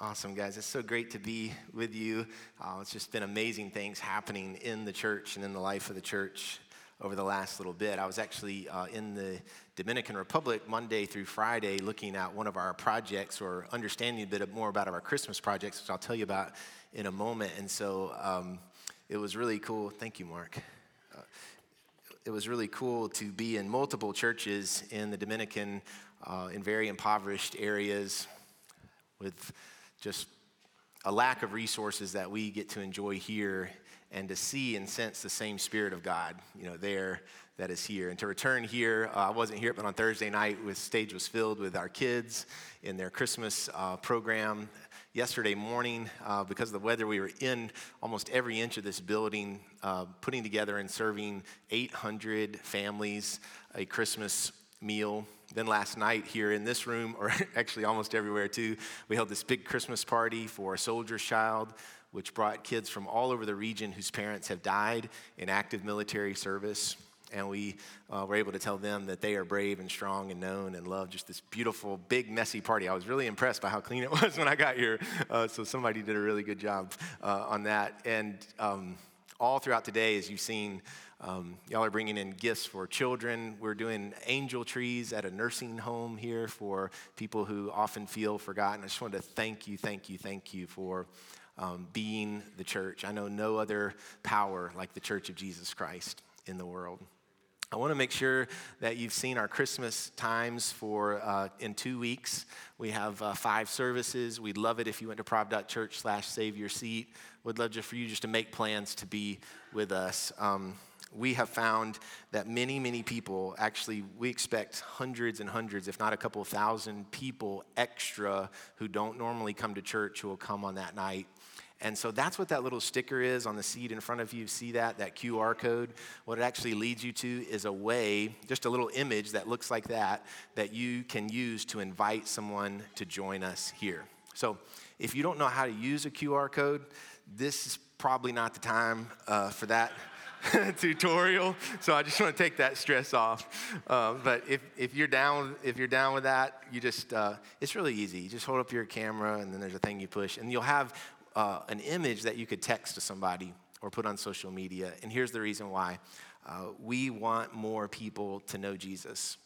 Awesome, guys. It's so great to be with you. Uh, it's just been amazing things happening in the church and in the life of the church over the last little bit. I was actually uh, in the Dominican Republic Monday through Friday looking at one of our projects or understanding a bit more about our Christmas projects, which I'll tell you about in a moment. And so um, it was really cool. Thank you, Mark. Uh, it was really cool to be in multiple churches in the Dominican uh, in very impoverished areas with just a lack of resources that we get to enjoy here and to see and sense the same spirit of God, you know, there that is here. And to return here, uh, I wasn't here, but on Thursday night, the stage was filled with our kids in their Christmas uh, program. Yesterday morning, uh, because of the weather, we were in almost every inch of this building, uh, putting together and serving 800 families a Christmas meal. Then last night here in this room, or actually almost everywhere too, we held this big Christmas party for a soldier's child, which brought kids from all over the region whose parents have died in active military service. And we uh, were able to tell them that they are brave and strong and known and love just this beautiful, big, messy party. I was really impressed by how clean it was when I got here. Uh, so somebody did a really good job uh, on that. And um, all throughout today, as you've seen, um, y'all are bringing in gifts for children. We're doing angel trees at a nursing home here for people who often feel forgotten. I just wanted to thank you, thank you, thank you for um, being the church. I know no other power like the church of Jesus Christ in the world. I want to make sure that you've seen our Christmas times for uh, in two weeks. We have uh, five services. We'd love it if you went to prov.church slash save your seat. Would love just for you just to make plans to be with us. Um, we have found that many, many people actually, we expect hundreds and hundreds, if not a couple thousand people extra who don't normally come to church who will come on that night. And so that's what that little sticker is on the seat in front of you. See that, that QR code? What it actually leads you to is a way, just a little image that looks like that, that you can use to invite someone to join us here. So if you don't know how to use a QR code, this is probably not the time uh, for that. tutorial. So I just want to take that stress off. Uh, but if, if you're down if you're down with that, you just uh, it's really easy. You just hold up your camera and then there's a thing you push, and you'll have uh, an image that you could text to somebody or put on social media. And here's the reason why: uh, we want more people to know Jesus.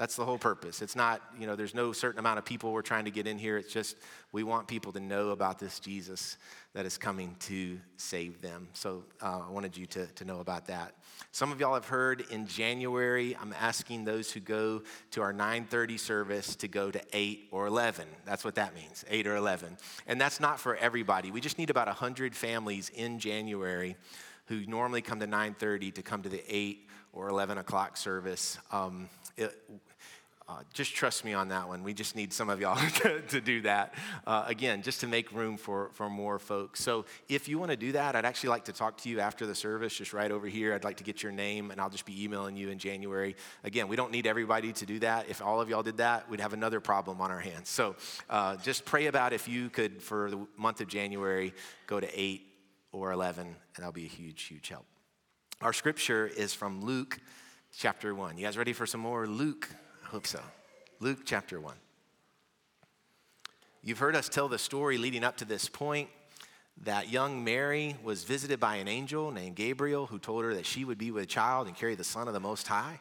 That's the whole purpose. It's not, you know, there's no certain amount of people we're trying to get in here. It's just we want people to know about this Jesus that is coming to save them. So uh, I wanted you to, to know about that. Some of y'all have heard in January, I'm asking those who go to our 9:30 service to go to 8 or 11. That's what that means, 8 or 11. And that's not for everybody. We just need about 100 families in January who normally come to 9:30 to come to the 8 or 11 o'clock service. Um, it, uh, just trust me on that one. We just need some of y'all to, to do that. Uh, again, just to make room for, for more folks. So if you want to do that, I'd actually like to talk to you after the service, just right over here. I'd like to get your name, and I'll just be emailing you in January. Again, we don't need everybody to do that. If all of y'all did that, we'd have another problem on our hands. So uh, just pray about if you could, for the month of January, go to 8 or 11, and that'll be a huge, huge help. Our scripture is from Luke chapter 1. You guys ready for some more Luke? I hope so. Luke chapter 1. You've heard us tell the story leading up to this point that young Mary was visited by an angel named Gabriel who told her that she would be with a child and carry the Son of the Most High.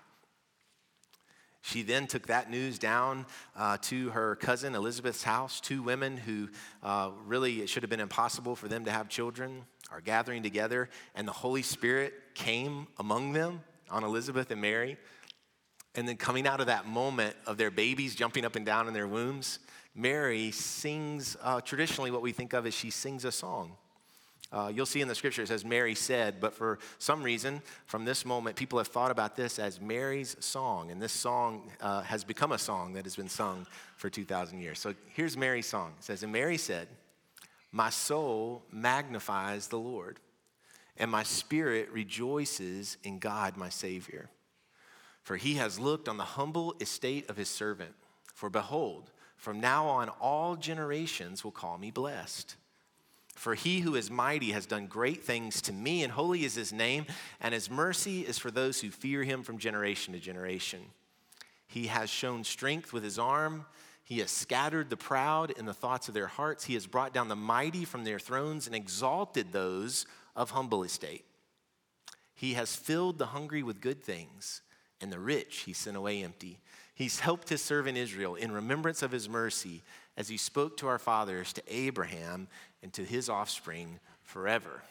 She then took that news down uh, to her cousin Elizabeth's house. Two women who uh, really it should have been impossible for them to have children are gathering together, and the Holy Spirit came among them on Elizabeth and Mary. And then coming out of that moment of their babies jumping up and down in their wombs, Mary sings uh, traditionally what we think of as she sings a song. Uh, you'll see in the scripture it says Mary said, but for some reason, from this moment, people have thought about this as Mary's song. And this song uh, has become a song that has been sung for 2,000 years. So here's Mary's song. It says, And Mary said, My soul magnifies the Lord, and my spirit rejoices in God, my Savior for he has looked on the humble estate of his servant. For behold, from now on all generations will call me blessed. For he who is mighty has done great things to me, and holy is his name, and his mercy is for those who fear him from generation to generation. He has shown strength with his arm. He has scattered the proud in the thoughts of their hearts. He has brought down the mighty from their thrones and exalted those of humble estate. He has filled the hungry with good things, and the rich he sent away empty. He's helped his servant Israel in remembrance of his mercy as he spoke to our fathers, to Abraham, and to his offspring forever.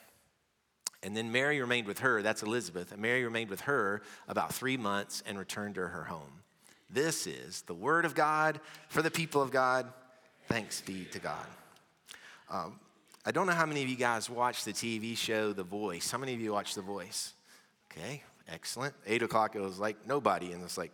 And then Mary remained with her, that's Elizabeth, and Mary remained with her about three months and returned to her home. This is the word of God for the people of God. Thanks be to God. Um, I don't know how many of you guys watch the TV show The Voice. How many of you watch The Voice? Okay, excellent. Eight o'clock, it was like nobody, and it's like,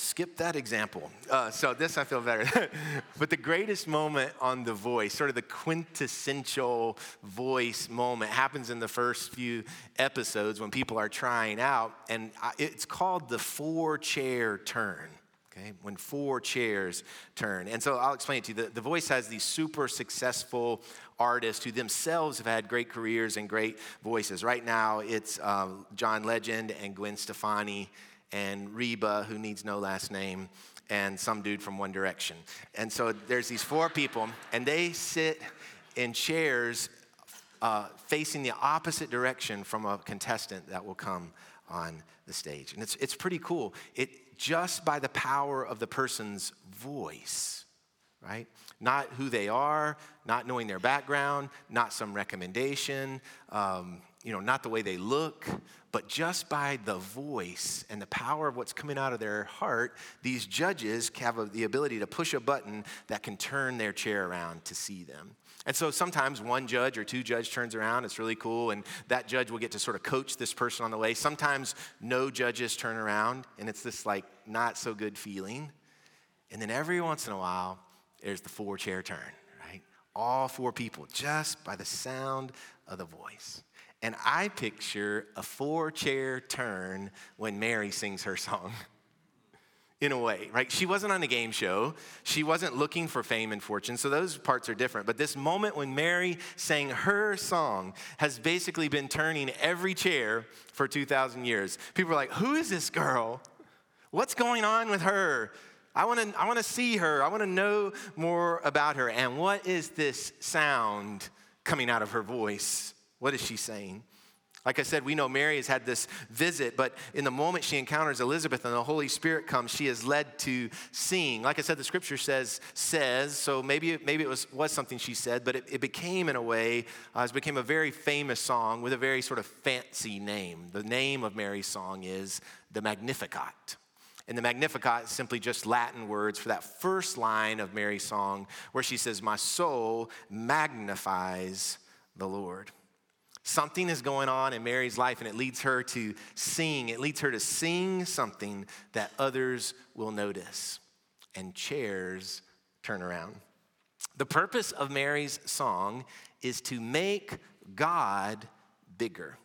skip that example. Uh, so this I feel better. but the greatest moment on The Voice, sort of the quintessential voice moment, happens in the first few episodes when people are trying out, and it's called the four chair turn. Okay, when four chairs turn. And so I'll explain it to you. The, the Voice has these super successful artists who themselves have had great careers and great voices. Right now, it's um, John Legend and Gwen Stefani and Reba, who needs no last name, and some dude from One Direction. And so there's these four people, and they sit in chairs uh, facing the opposite direction from a contestant that will come on the stage. And it's, it's pretty cool. It just by the power of the person's voice, right? Not who they are, not knowing their background, not some recommendation, um, you know, not the way they look, but just by the voice and the power of what's coming out of their heart, these judges have the ability to push a button that can turn their chair around to see them. And so sometimes one judge or two judge turns around, it's really cool, and that judge will get to sort of coach this person on the way. Sometimes no judges turn around, and it's this like not so good feeling. And then every once in a while, there's the four chair turn, right? All four people, just by the sound of the voice. And I picture a four chair turn when Mary sings her song. in a way, right? She wasn't on a game show. She wasn't looking for fame and fortune. So those parts are different. But this moment when Mary sang her song has basically been turning every chair for 2,000 years. People are like, who is this girl? What's going on with her? I want to I want to see her. I want to know more about her. And what is this sound coming out of her voice? What is she saying? Like I said, we know Mary has had this visit, but in the moment she encounters Elizabeth and the Holy Spirit comes, she is led to sing. Like I said, the scripture says, says, so maybe, maybe it was, was something she said, but it, it became in a way, uh, it became a very famous song with a very sort of fancy name. The name of Mary's song is the Magnificat. And the Magnificat is simply just Latin words for that first line of Mary's song where she says, My soul magnifies the Lord. Something is going on in Mary's life, and it leads her to sing. It leads her to sing something that others will notice, and chairs turn around. The purpose of Mary's song is to make God bigger.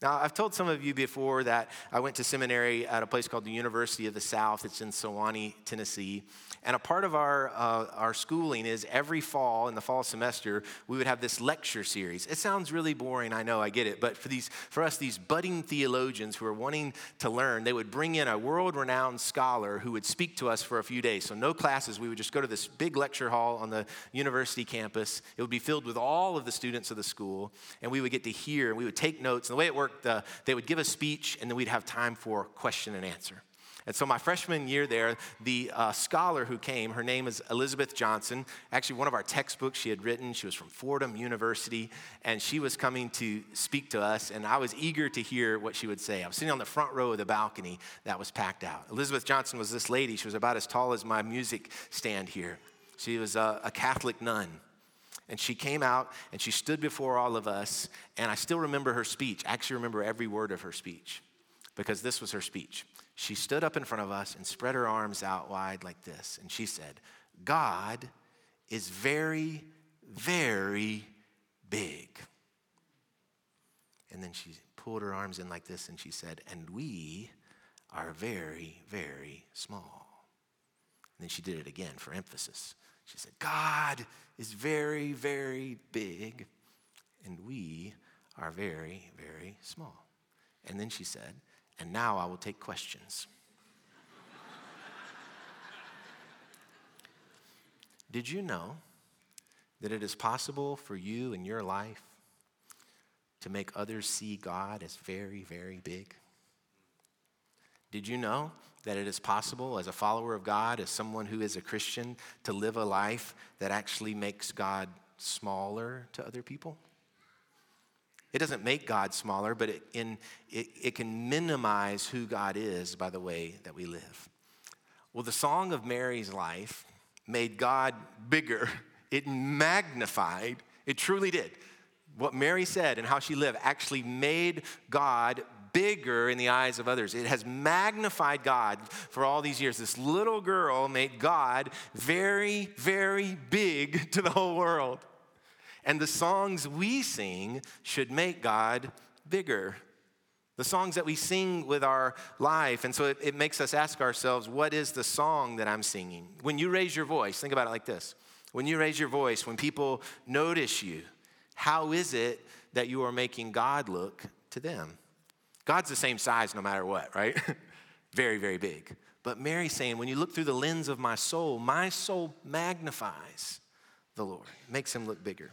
Now, I've told some of you before that I went to seminary at a place called the University of the South. It's in Sewanee, Tennessee. And a part of our, uh, our schooling is every fall, in the fall semester, we would have this lecture series. It sounds really boring, I know, I get it. But for, these, for us, these budding theologians who are wanting to learn, they would bring in a world renowned scholar who would speak to us for a few days. So, no classes. We would just go to this big lecture hall on the university campus. It would be filled with all of the students of the school. And we would get to hear, and we would take notes. And the way it worked, uh, they would give a speech, and then we'd have time for question and answer. And so, my freshman year there, the uh, scholar who came, her name is Elizabeth Johnson. Actually, one of our textbooks she had written, she was from Fordham University, and she was coming to speak to us. And I was eager to hear what she would say. I was sitting on the front row of the balcony that was packed out. Elizabeth Johnson was this lady, she was about as tall as my music stand here. She was a, a Catholic nun. And she came out and she stood before all of us, and I still remember her speech. I actually remember every word of her speech because this was her speech. She stood up in front of us and spread her arms out wide like this. And she said, God is very, very big. And then she pulled her arms in like this and she said, And we are very, very small. And then she did it again for emphasis. She said, God is very, very big, and we are very, very small. And then she said, and now I will take questions. Did you know that it is possible for you in your life to make others see God as very, very big? Did you know that it is possible as a follower of God, as someone who is a Christian, to live a life that actually makes God smaller to other people? It doesn't make God smaller, but it, in, it, it can minimize who God is by the way that we live. Well, the song of Mary's life made God bigger, it magnified, it truly did. What Mary said and how she lived actually made God bigger in the eyes of others. It has magnified God for all these years. This little girl made God very, very big to the whole world. And the songs we sing should make God bigger. The songs that we sing with our life. And so it, it makes us ask ourselves, what is the song that I'm singing? When you raise your voice, think about it like this. When you raise your voice, when people notice you, how is it that you are making God look to them? God's the same size no matter what, right? very, very big. But Mary's saying, when you look through the lens of my soul, my soul magnifies the Lord, makes him look bigger.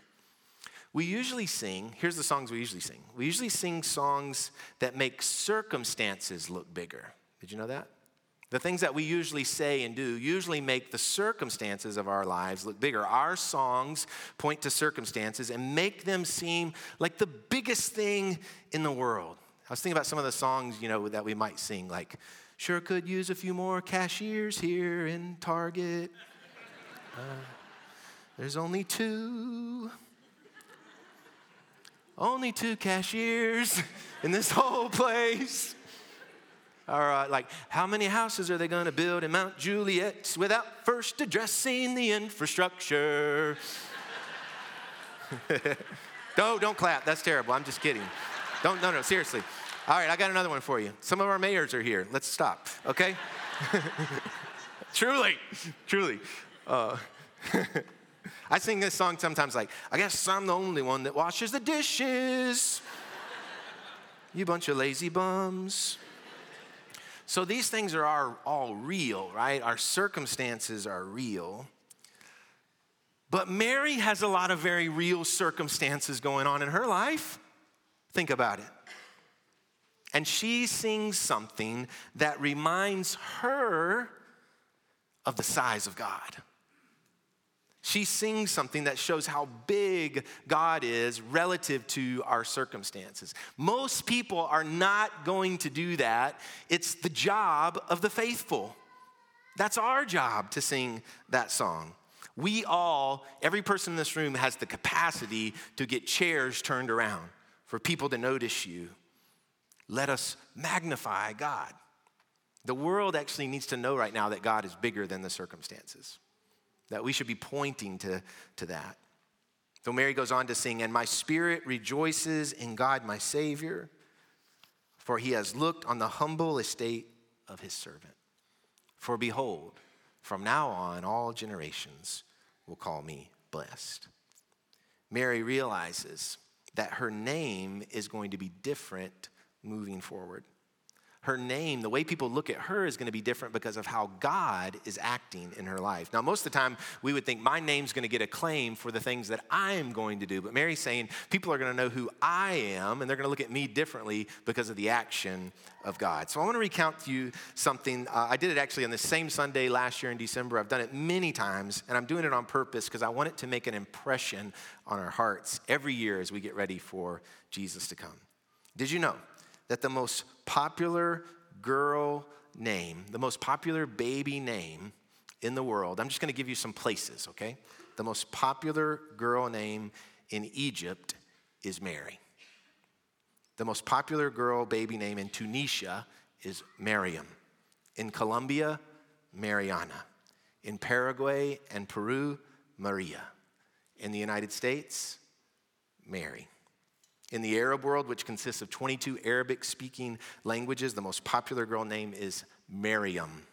We usually sing, here's the songs we usually sing. We usually sing songs that make circumstances look bigger. Did you know that? The things that we usually say and do usually make the circumstances of our lives look bigger. Our songs point to circumstances and make them seem like the biggest thing in the world. I was thinking about some of the songs, you know, that we might sing, like, sure could use a few more cashiers here in Target. Uh, there's only two. Only two cashiers in this whole place. All right, like, how many houses are they gonna build in Mount Juliet without first addressing the infrastructure? no, don't clap. That's terrible. I'm just kidding. Don't, no, no, seriously. All right, I got another one for you. Some of our mayors are here. Let's stop, okay? truly, truly. Uh, I sing this song sometimes like, I guess I'm the only one that washes the dishes. you bunch of lazy bums. So these things are our, all real, right? Our circumstances are real. But Mary has a lot of very real circumstances going on in her life. Think about it. And she sings something that reminds her of the size of God. She sings something that shows how big God is relative to our circumstances. Most people are not going to do that. It's the job of the faithful. That's our job to sing that song. We all, every person in this room has the capacity to get chairs turned around for people to notice you. Let us magnify God. The world actually needs to know right now that God is bigger than the circumstances, that we should be pointing to, to that. So Mary goes on to sing, And my spirit rejoices in God my Savior, for he has looked on the humble estate of his servant. For behold, from now on, all generations will call me blessed. Mary realizes that her name is going to be different moving forward. Her name, the way people look at her, is going to be different because of how God is acting in her life. Now, most of the time, we would think my name's going to get a claim for the things that I am going to do. But Mary's saying people are going to know who I am, and they're going to look at me differently because of the action of God. So I want to recount to you something. Uh, I did it actually on the same Sunday last year in December. I've done it many times, and I'm doing it on purpose because I want it to make an impression on our hearts every year as we get ready for Jesus to come. Did you know that the most popular girl name, the most popular baby name in the world, I'm just going to give you some places, okay? The most popular girl name in Egypt is Mary. The most popular girl baby name in Tunisia is Mariam. In Colombia, Mariana. In Paraguay and Peru, Maria. In the United States, Mary. In the Arab world, which consists of 22 Arabic speaking languages, the most popular girl name is Maryam.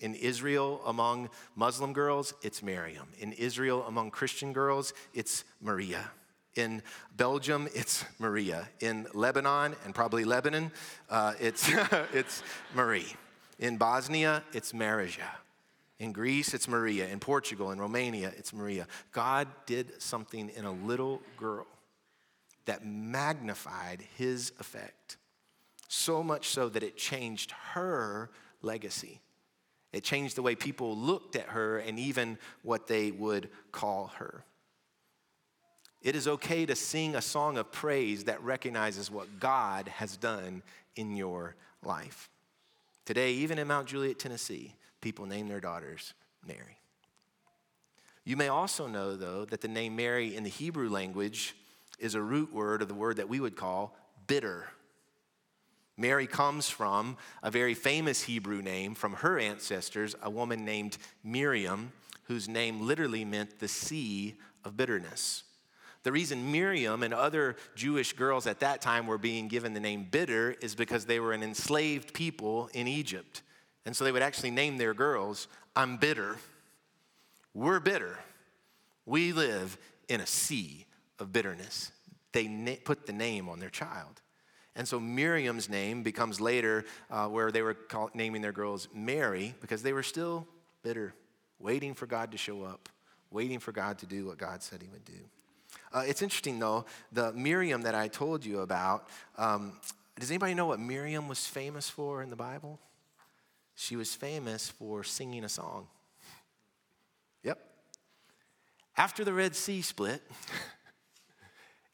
In Israel, among Muslim girls, it's Miriam. In Israel, among Christian girls, it's Maria. In Belgium, it's Maria. In Lebanon, and probably Lebanon, uh, it's, it's Marie. In Bosnia, it's Marija. In Greece, it's Maria. In Portugal, in Romania, it's Maria. God did something in a little girl that magnified his effect, so much so that it changed her legacy. It changed the way people looked at her and even what they would call her. It is okay to sing a song of praise that recognizes what God has done in your life. Today, even in Mount Juliet, Tennessee, people name their daughters Mary. You may also know, though, that the name Mary in the Hebrew language is a root word of the word that we would call bitter. Mary comes from a very famous Hebrew name from her ancestors, a woman named Miriam, whose name literally meant the sea of bitterness. The reason Miriam and other Jewish girls at that time were being given the name bitter is because they were an enslaved people in Egypt. And so they would actually name their girls, I'm bitter. We're bitter. We live in a sea of bitterness. They na- put the name on their child. And so Miriam's name becomes later uh, where they were call- naming their girls Mary because they were still bitter, waiting for God to show up, waiting for God to do what God said he would do. Uh, it's interesting though, the Miriam that I told you about, um, does anybody know what Miriam was famous for in the Bible? She was famous for singing a song. Yep. After the Red Sea split,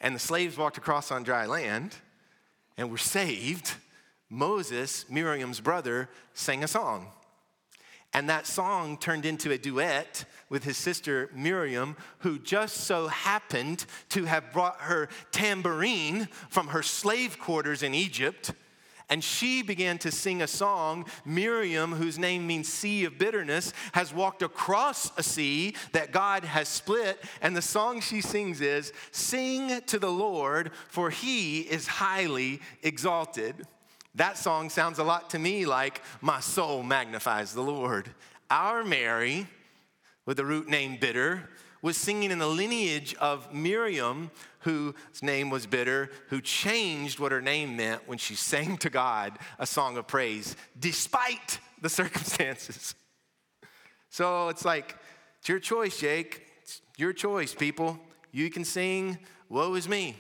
and the slaves walked across on dry land and were saved, Moses, Miriam's brother, sang a song. And that song turned into a duet with his sister Miriam, who just so happened to have brought her tambourine from her slave quarters in Egypt and she began to sing a song. Miriam, whose name means sea of bitterness, has walked across a sea that God has split. And the song she sings is Sing to the Lord, for he is highly exalted. That song sounds a lot to me like My soul magnifies the Lord. Our Mary, with the root name bitter, was singing in the lineage of Miriam, whose name was bitter, who changed what her name meant when she sang to God a song of praise, despite the circumstances. So it's like, it's your choice, Jake. It's your choice, people. You can sing, Woe is me.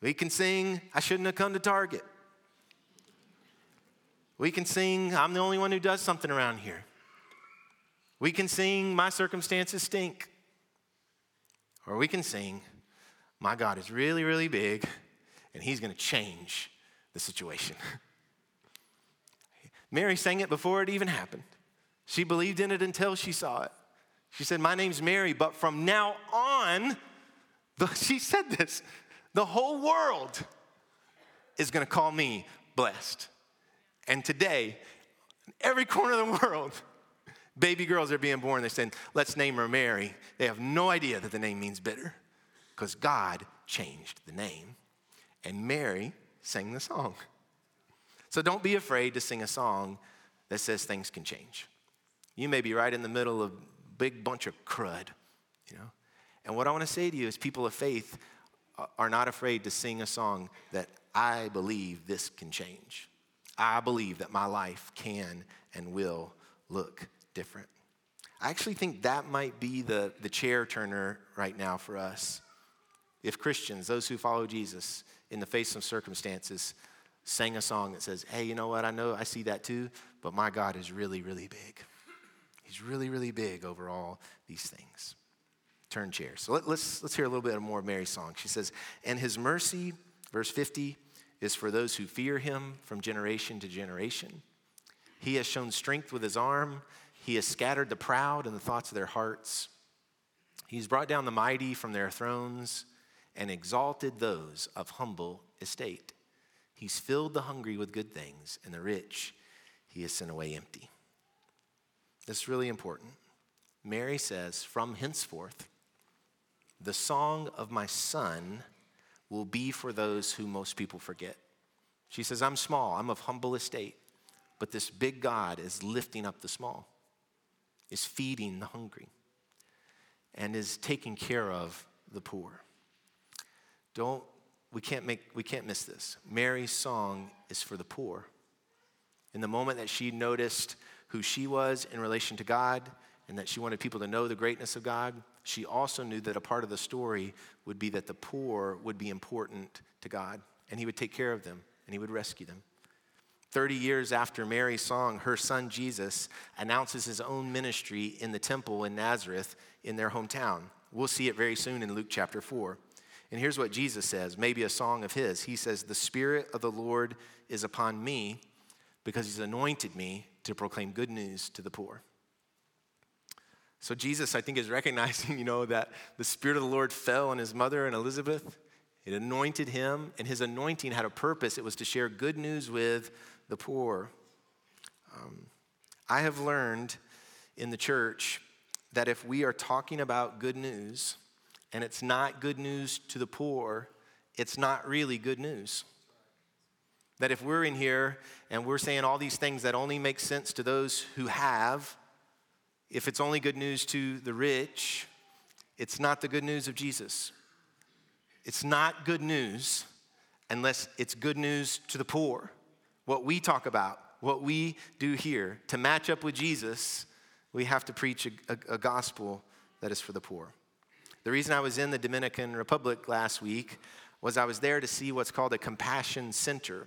We can sing, I shouldn't have come to Target. We can sing, I'm the only one who does something around here. We can sing, My circumstances stink. Or we can sing, My God is really, really big, and He's going to change the situation. Mary sang it before it even happened. She believed in it until she saw it. She said, My name's Mary, but from now on, the, she said this, the whole world is going to call me blessed. And today, in every corner of the world, Baby girls are being born. They're saying, let's name her Mary. They have no idea that the name means bitter because God changed the name. And Mary sang the song. So don't be afraid to sing a song that says things can change. You may be right in the middle of a big bunch of crud, you know. And what I want to say to you is people of faith are not afraid to sing a song that I believe this can change. I believe that my life can and will look different. I actually think that might be the, the chair turner right now for us. If Christians, those who follow Jesus in the face of circumstances, sang a song that says, Hey, you know what? I know I see that too, but my God is really, really big. He's really, really big over all these things. Turn chairs. So let, us let's, let's hear a little bit more of Mary's song. She says, And his mercy, verse 50, is for those who fear him from generation to generation. He has shown strength with his arm. He has scattered the proud in the thoughts of their hearts. He's brought down the mighty from their thrones and exalted those of humble estate. He's filled the hungry with good things, and the rich he has sent away empty. This is really important. Mary says, From henceforth, the song of my son will be for those who most people forget. She says, I'm small, I'm of humble estate, but this big God is lifting up the small is feeding the hungry and is taking care of the poor. Don't we can't make we can't miss this. Mary's song is for the poor. In the moment that she noticed who she was in relation to God and that she wanted people to know the greatness of God, she also knew that a part of the story would be that the poor would be important to God and He would take care of them and He would rescue them. 30 years after Mary's song, her son Jesus announces his own ministry in the temple in Nazareth in their hometown. We'll see it very soon in Luke chapter 4. And here's what Jesus says, maybe a song of his. He says, The Spirit of the Lord is upon me because he's anointed me to proclaim good news to the poor. So Jesus, I think, is recognizing, you know, that the Spirit of the Lord fell on his mother and Elizabeth. It anointed him, and his anointing had a purpose. It was to share good news with the poor. Um, I have learned in the church that if we are talking about good news and it's not good news to the poor, it's not really good news. That if we're in here and we're saying all these things that only make sense to those who have, if it's only good news to the rich, it's not the good news of Jesus. It's not good news unless it's good news to the poor. What we talk about, what we do here, to match up with Jesus, we have to preach a, a, a gospel that is for the poor. The reason I was in the Dominican Republic last week was I was there to see what's called a compassion center.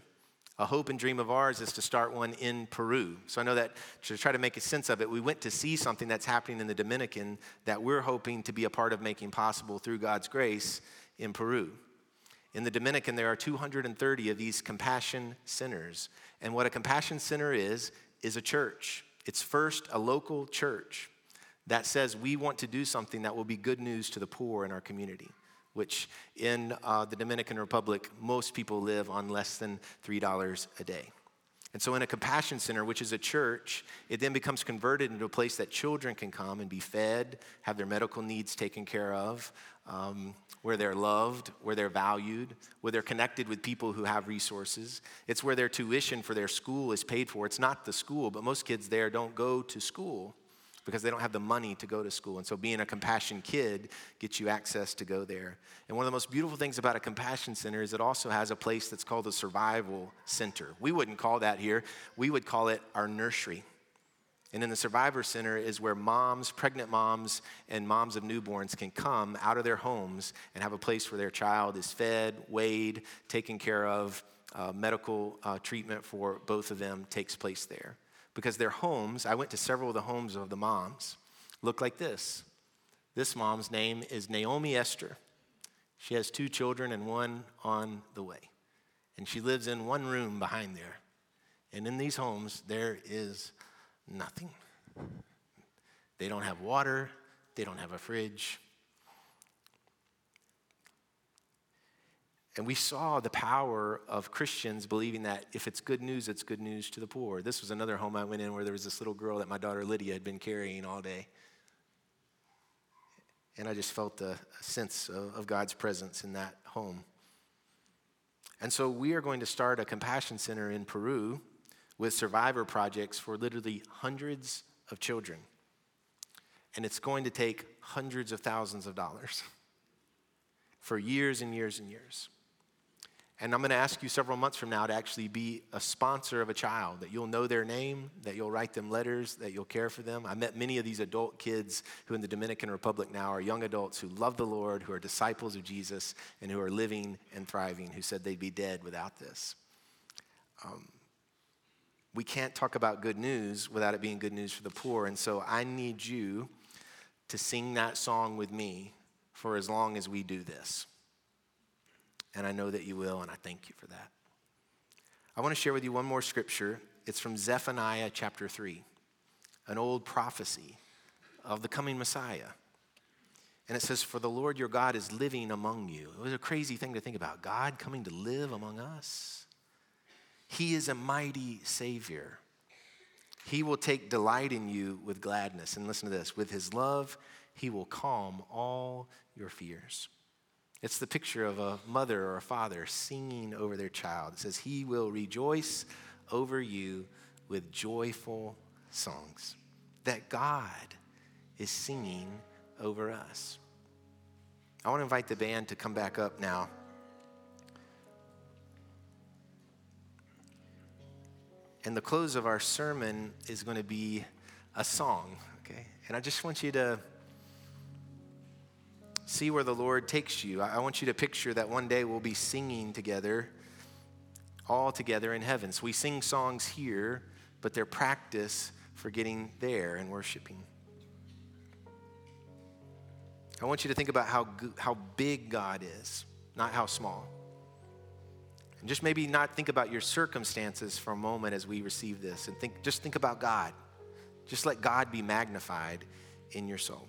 A hope and dream of ours is to start one in Peru. So I know that to try to make a sense of it, we went to see something that's happening in the Dominican that we're hoping to be a part of making possible through God's grace in Peru. In the Dominican, there are 230 of these compassion centers. And what a compassion center is, is a church. It's first a local church that says we want to do something that will be good news to the poor in our community which in uh, the Dominican Republic, most people live on less than $3 a day. And so, in a compassion center, which is a church, it then becomes converted into a place that children can come and be fed, have their medical needs taken care of, um, where they're loved, where they're valued, where they're connected with people who have resources. It's where their tuition for their school is paid for. It's not the school, but most kids there don't go to school because they don't have the money to go to school. And so being a compassion kid gets you access to go there. And one of the most beautiful things about a compassion center is it also has a place that's called a survival center. We wouldn't call that here, we would call it our nursery. And in the Survivor Center is where moms, pregnant moms, and moms of newborns can come out of their homes and have a place where their child is fed, weighed, taken care of. Uh, medical uh, treatment for both of them takes place there because their homes, I went to several of the homes of the moms, look like this. This mom's name is Naomi Esther. She has two children and one on the way. And she lives in one room behind there. And in these homes, there is nothing. They don't have water, they don't have a fridge, And we saw the power of Christians believing that if it's good news, it's good news to the poor. This was another home I went in where there was this little girl that my daughter Lydia had been carrying all day. And I just felt a, sense of God's presence in that home. And so we are going to start a compassion center in Peru with survivor projects for literally hundreds of children. And it's going to take hundreds of thousands of dollars for years and years and years. And I'm going to ask you several months from now to actually be a sponsor of a child, that you'll know their name, that you'll write them letters, that you'll care for them. I met many of these adult kids who in the Dominican Republic now are young adults who love the Lord, who are disciples of Jesus, and who are living and thriving, who said they'd be dead without this. Um, we can't talk about good news without it being good news for the poor. And so I need you to sing that song with me for as long as we do this and I know that you will, and I thank you for that. I want to share with you one more scripture. It's from Zephaniah chapter 3, an old prophecy of the coming Messiah. And it says, For the Lord your God is living among you. It was a crazy thing to think about. God coming to live among us. He is a mighty Savior. He will take delight in you with gladness. And listen to this with his love, he will calm all your fears. It's the picture of a mother or a father singing over their child. It says, He will rejoice over you with joyful songs. That God is singing over us. I want to invite the band to come back up now. And the close of our sermon is going to be a song, okay? And I just want you to see where the Lord takes you. I want you to picture that one day we'll be singing together, all together in heaven. So we sing songs here, but they're practice for getting there and worshiping. I want you to think about how, how big God is, not how small. And just maybe not think about your circumstances for a moment as we receive this and think just think about God. Just let God be magnified in your soul.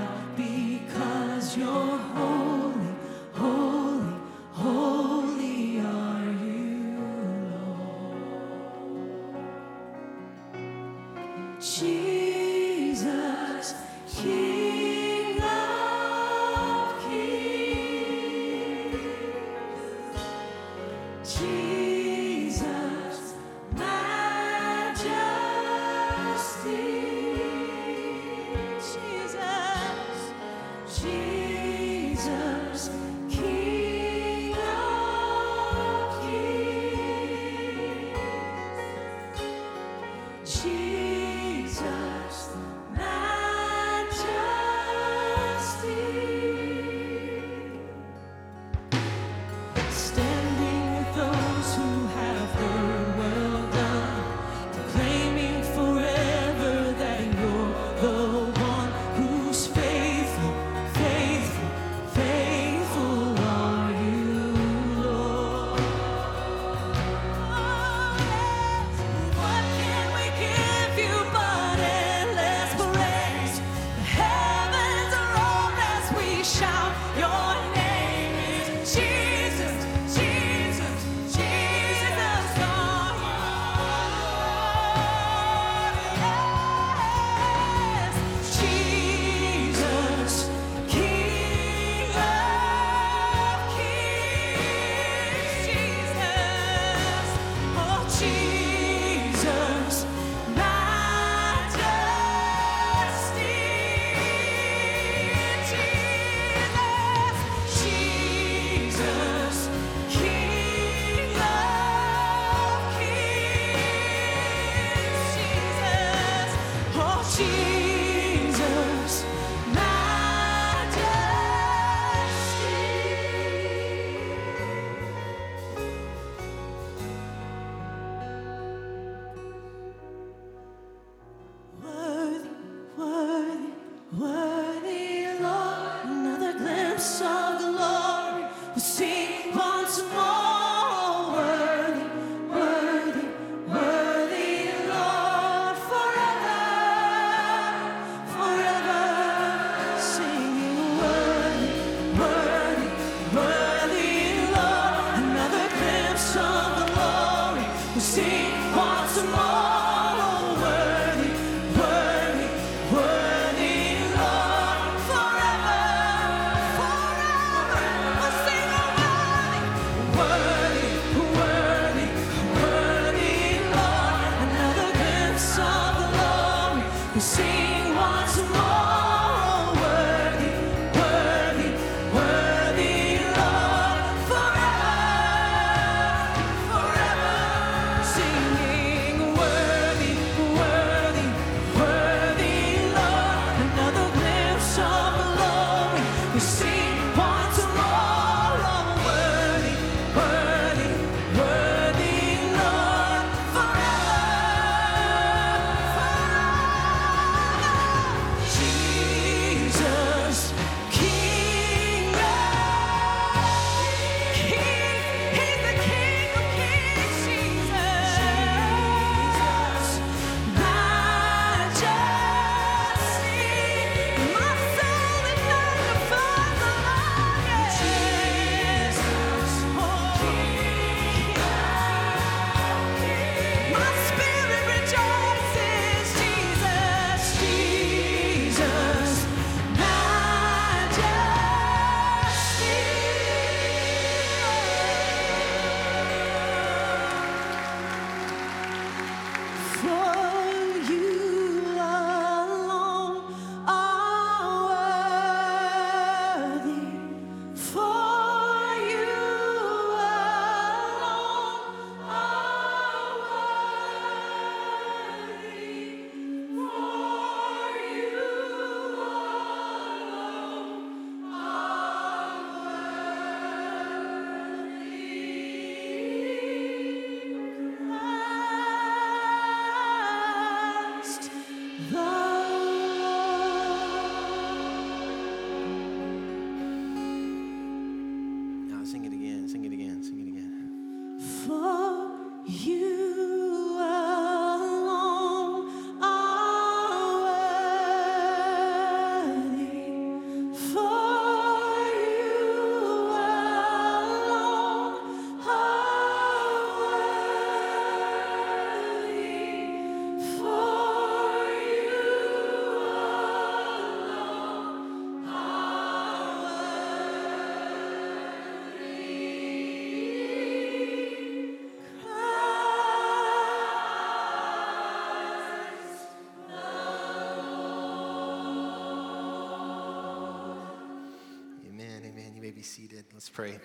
seated. Let's pray.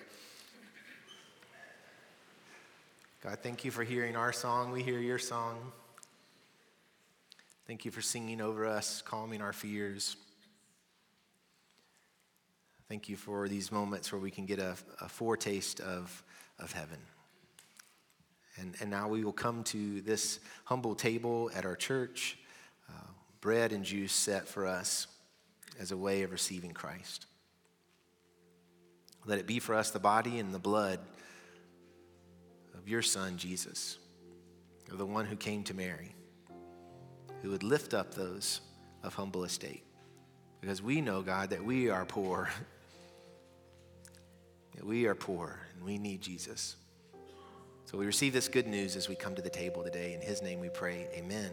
God, thank you for hearing our song. We hear your song. Thank you for singing over us, calming our fears. Thank you for these moments where we can get a, a foretaste of, of heaven. And, and now we will come to this humble table at our church, uh, bread and juice set for us as a way of receiving Christ. Let it be for us the body and the blood of your Son, Jesus, of the one who came to Mary, who would lift up those of humble estate. Because we know, God, that we are poor. that we are poor and we need Jesus. So we receive this good news as we come to the table today. In his name we pray, amen.